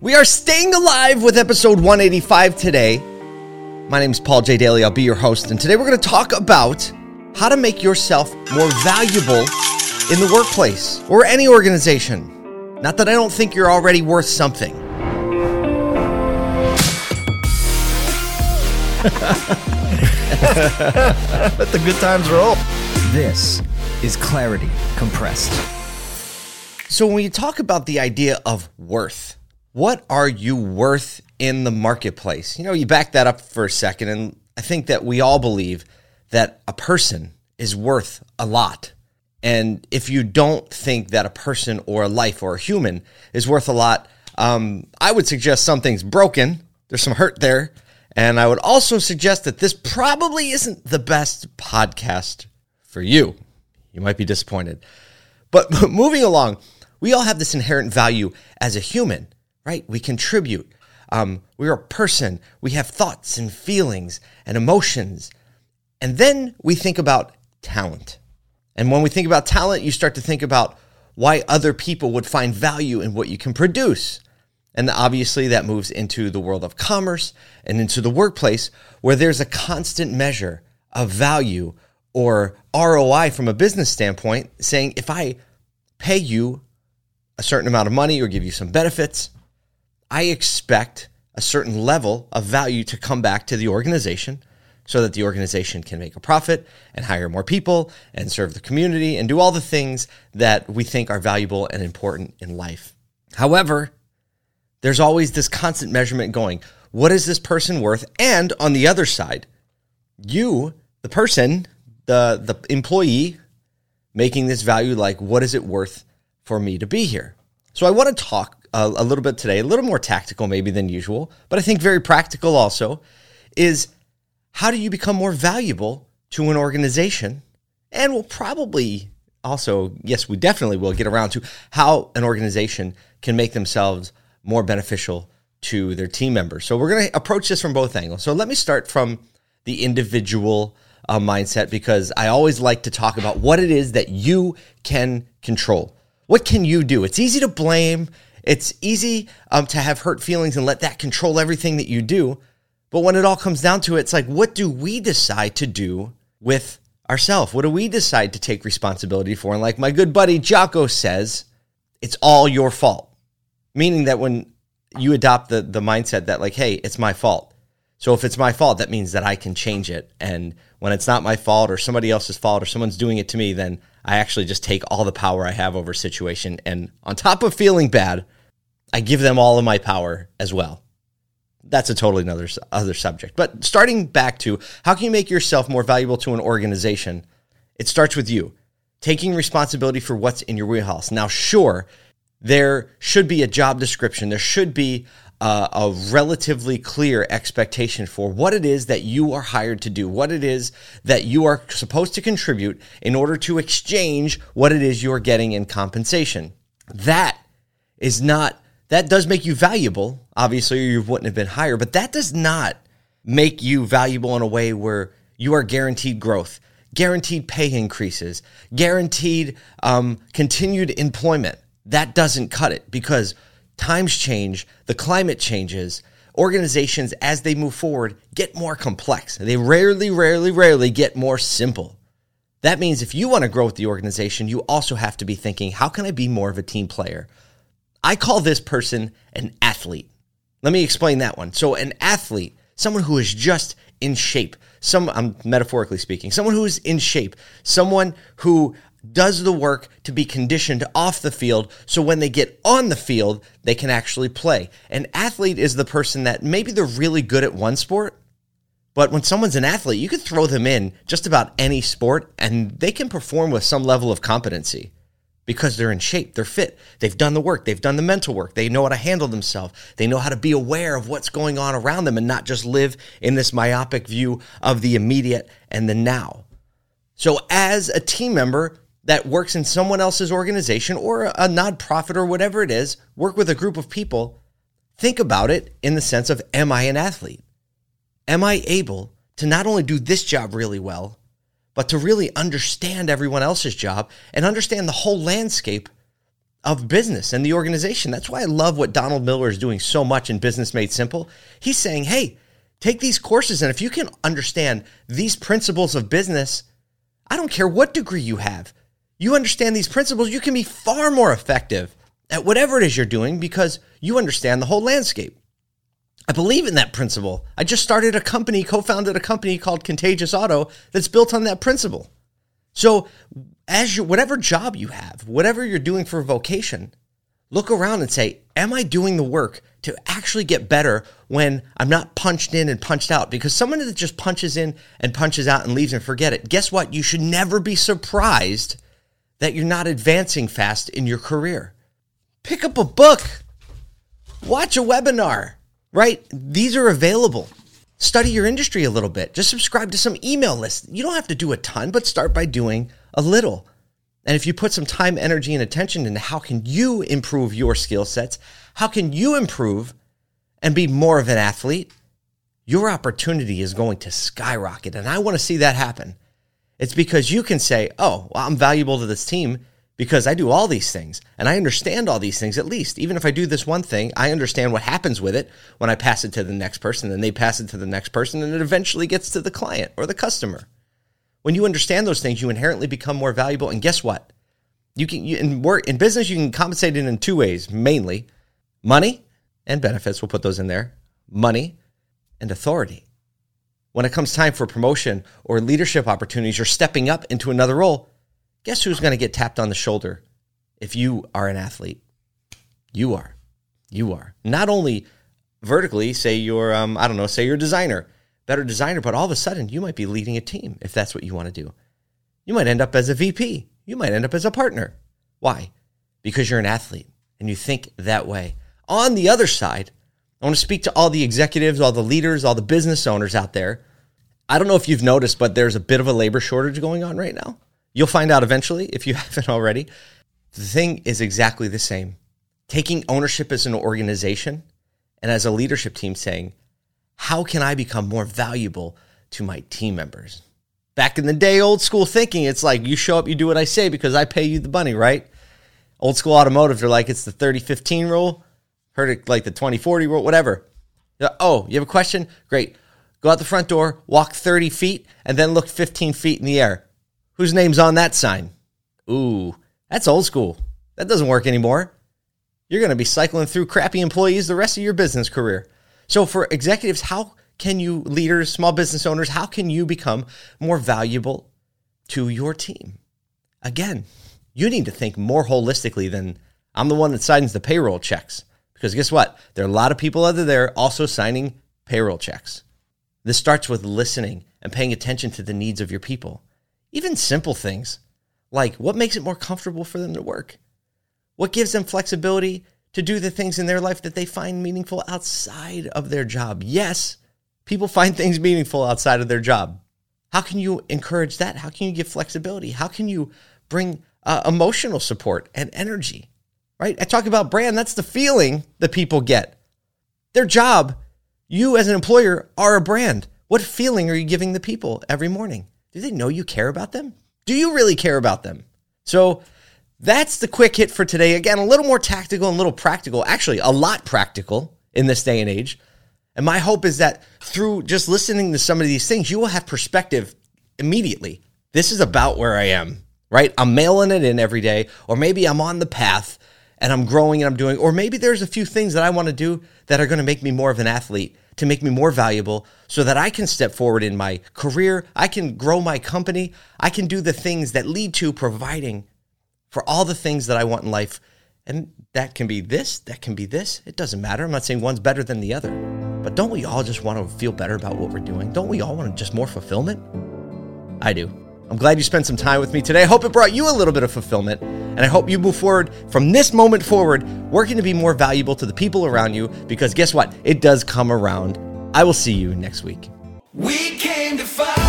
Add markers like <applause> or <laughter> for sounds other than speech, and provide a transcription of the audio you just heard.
We are staying alive with episode 185 today. My name is Paul J. Daly. I'll be your host. And today we're going to talk about how to make yourself more valuable in the workplace or any organization. Not that I don't think you're already worth something. <laughs> Let the good times roll. This is Clarity Compressed. So, when we talk about the idea of worth, what are you worth in the marketplace? You know, you back that up for a second, and I think that we all believe that a person is worth a lot. And if you don't think that a person or a life or a human is worth a lot, um, I would suggest something's broken. There's some hurt there. And I would also suggest that this probably isn't the best podcast for you. You might be disappointed. But, <laughs> moving along, we all have this inherent value as a human, right? We contribute. Um, we're a person. We have thoughts and feelings and emotions. And then we think about talent. And when we think about talent, you start to think about why other people would find value in what you can produce. And obviously, that moves into the world of commerce and into the workplace where there's a constant measure of value or ROI from a business standpoint, saying if I pay you a certain amount of money or give you some benefits, I expect a certain level of value to come back to the organization so that the organization can make a profit and hire more people and serve the community and do all the things that we think are valuable and important in life. However, there's always this constant measurement going. What is this person worth? And on the other side, you, the person, the the employee making this value like what is it worth for me to be here? So I want to talk a, a little bit today, a little more tactical maybe than usual, but I think very practical also is how do you become more valuable to an organization? And we'll probably also, yes, we definitely will get around to how an organization can make themselves more beneficial to their team members. So we're going to approach this from both angles. So let me start from the individual uh, mindset because I always like to talk about what it is that you can control. What can you do? It's easy to blame. It's easy um, to have hurt feelings and let that control everything that you do. But when it all comes down to it, it's like, what do we decide to do with ourselves? What do we decide to take responsibility for? And like my good buddy Jocko says, it's all your fault meaning that when you adopt the the mindset that like hey it's my fault so if it's my fault that means that i can change it and when it's not my fault or somebody else's fault or someone's doing it to me then i actually just take all the power i have over a situation and on top of feeling bad i give them all of my power as well that's a totally another other subject but starting back to how can you make yourself more valuable to an organization it starts with you taking responsibility for what's in your wheelhouse now sure there should be a job description. There should be uh, a relatively clear expectation for what it is that you are hired to do, what it is that you are supposed to contribute in order to exchange what it is you're getting in compensation. That is not, that does make you valuable. Obviously, you wouldn't have been hired, but that does not make you valuable in a way where you are guaranteed growth, guaranteed pay increases, guaranteed um, continued employment that doesn't cut it because times change, the climate changes. Organizations, as they move forward, get more complex. They rarely, rarely, rarely get more simple. That means if you want to grow with the organization, you also have to be thinking, how can I be more of a team player? I call this person an athlete. Let me explain that one. So, an athlete, someone who is just in shape, some I'm metaphorically speaking, someone who is in shape, someone who does the work to be conditioned off the field so when they get on the field, they can actually play. An athlete is the person that maybe they're really good at one sport, but when someone's an athlete, you can throw them in just about any sport and they can perform with some level of competency because they're in shape, they're fit, they've done the work, they've done the mental work, they know how to handle themselves, they know how to be aware of what's going on around them and not just live in this myopic view of the immediate and the now. So, as a team member, that works in someone else's organization or a nonprofit or whatever it is, work with a group of people, think about it in the sense of Am I an athlete? Am I able to not only do this job really well, but to really understand everyone else's job and understand the whole landscape of business and the organization. That's why I love what Donald Miller is doing so much in Business Made Simple. He's saying, hey, take these courses, and if you can understand these principles of business, I don't care what degree you have, you understand these principles, you can be far more effective at whatever it is you're doing because you understand the whole landscape. I believe in that principle. I just started a company, co founded a company called Contagious Auto that's built on that principle. So, as you, whatever job you have, whatever you're doing for a vocation, look around and say, Am I doing the work to actually get better when I'm not punched in and punched out? Because someone that just punches in and punches out and leaves and forget it, guess what? You should never be surprised that you're not advancing fast in your career. Pick up a book, watch a webinar right? These are available. Study your industry a little bit. Just subscribe to some email lists. You don't have to do a ton, but start by doing a little. And if you put some time, energy, and attention into how can you improve your skill sets, how can you improve and be more of an athlete, your opportunity is going to skyrocket. And I want to see that happen. It's because you can say, oh, well, I'm valuable to this team because I do all these things and I understand all these things at least. Even if I do this one thing, I understand what happens with it when I pass it to the next person, and they pass it to the next person, and it eventually gets to the client or the customer. When you understand those things, you inherently become more valuable. And guess what? You can you, in work in business, you can compensate it in two ways, mainly money and benefits. We'll put those in there. Money and authority. When it comes time for promotion or leadership opportunities or stepping up into another role, Guess who's going to get tapped on the shoulder if you are an athlete? You are. You are. Not only vertically, say you're, um, I don't know, say you're a designer, better designer, but all of a sudden you might be leading a team if that's what you want to do. You might end up as a VP. You might end up as a partner. Why? Because you're an athlete and you think that way. On the other side, I want to speak to all the executives, all the leaders, all the business owners out there. I don't know if you've noticed, but there's a bit of a labor shortage going on right now. You'll find out eventually if you <laughs> haven't already. The thing is exactly the same. Taking ownership as an organization and as a leadership team saying, how can I become more valuable to my team members? Back in the day, old school thinking, it's like you show up, you do what I say because I pay you the money, right? Old school automotive, they're like, it's the 30 15 rule. Heard it like the 20 40 rule, whatever. Oh, you have a question? Great. Go out the front door, walk 30 feet, and then look 15 feet in the air. Whose name's on that sign? Ooh, that's old school. That doesn't work anymore. You're going to be cycling through crappy employees the rest of your business career. So, for executives, how can you, leaders, small business owners, how can you become more valuable to your team? Again, you need to think more holistically than I'm the one that signs the payroll checks. Because guess what? There are a lot of people out there also signing payroll checks. This starts with listening and paying attention to the needs of your people. Even simple things like what makes it more comfortable for them to work? What gives them flexibility to do the things in their life that they find meaningful outside of their job? Yes, people find <laughs> things meaningful outside of their job. How can you encourage that? How can you give flexibility? How can you bring uh, emotional support and energy? Right? I talk about brand, that's the feeling that people get. Their job, you as an employer are a brand. What feeling are you giving the people every morning? Do they know you care about them? Do you really care about them? So that's the quick hit for today. Again, a little more tactical and a little practical, actually, a lot practical in this day and age. And my hope is that through just listening to some of these things, you will have perspective immediately. This is about where I am, right? I'm mailing it in every day, or maybe I'm on the path and I'm growing and I'm doing, or maybe there's a few things that I want to do that are going to make me more of an athlete to make me more valuable so that I can step forward in my career. I can grow my company. I can do the things that lead to providing for all the things that I want in life. And that can be this, that can be this. It doesn't matter. I'm not saying one's better than the other. But don't we all just want to feel better about what we're doing? Don't we all want just more fulfillment? I do. I'm glad you spent some time with me today. I hope it brought you a little bit of fulfillment. And I hope you move forward from this moment forward, working to be more valuable to the people around you, because guess what? It does come around. I will see you next week. We came to fight.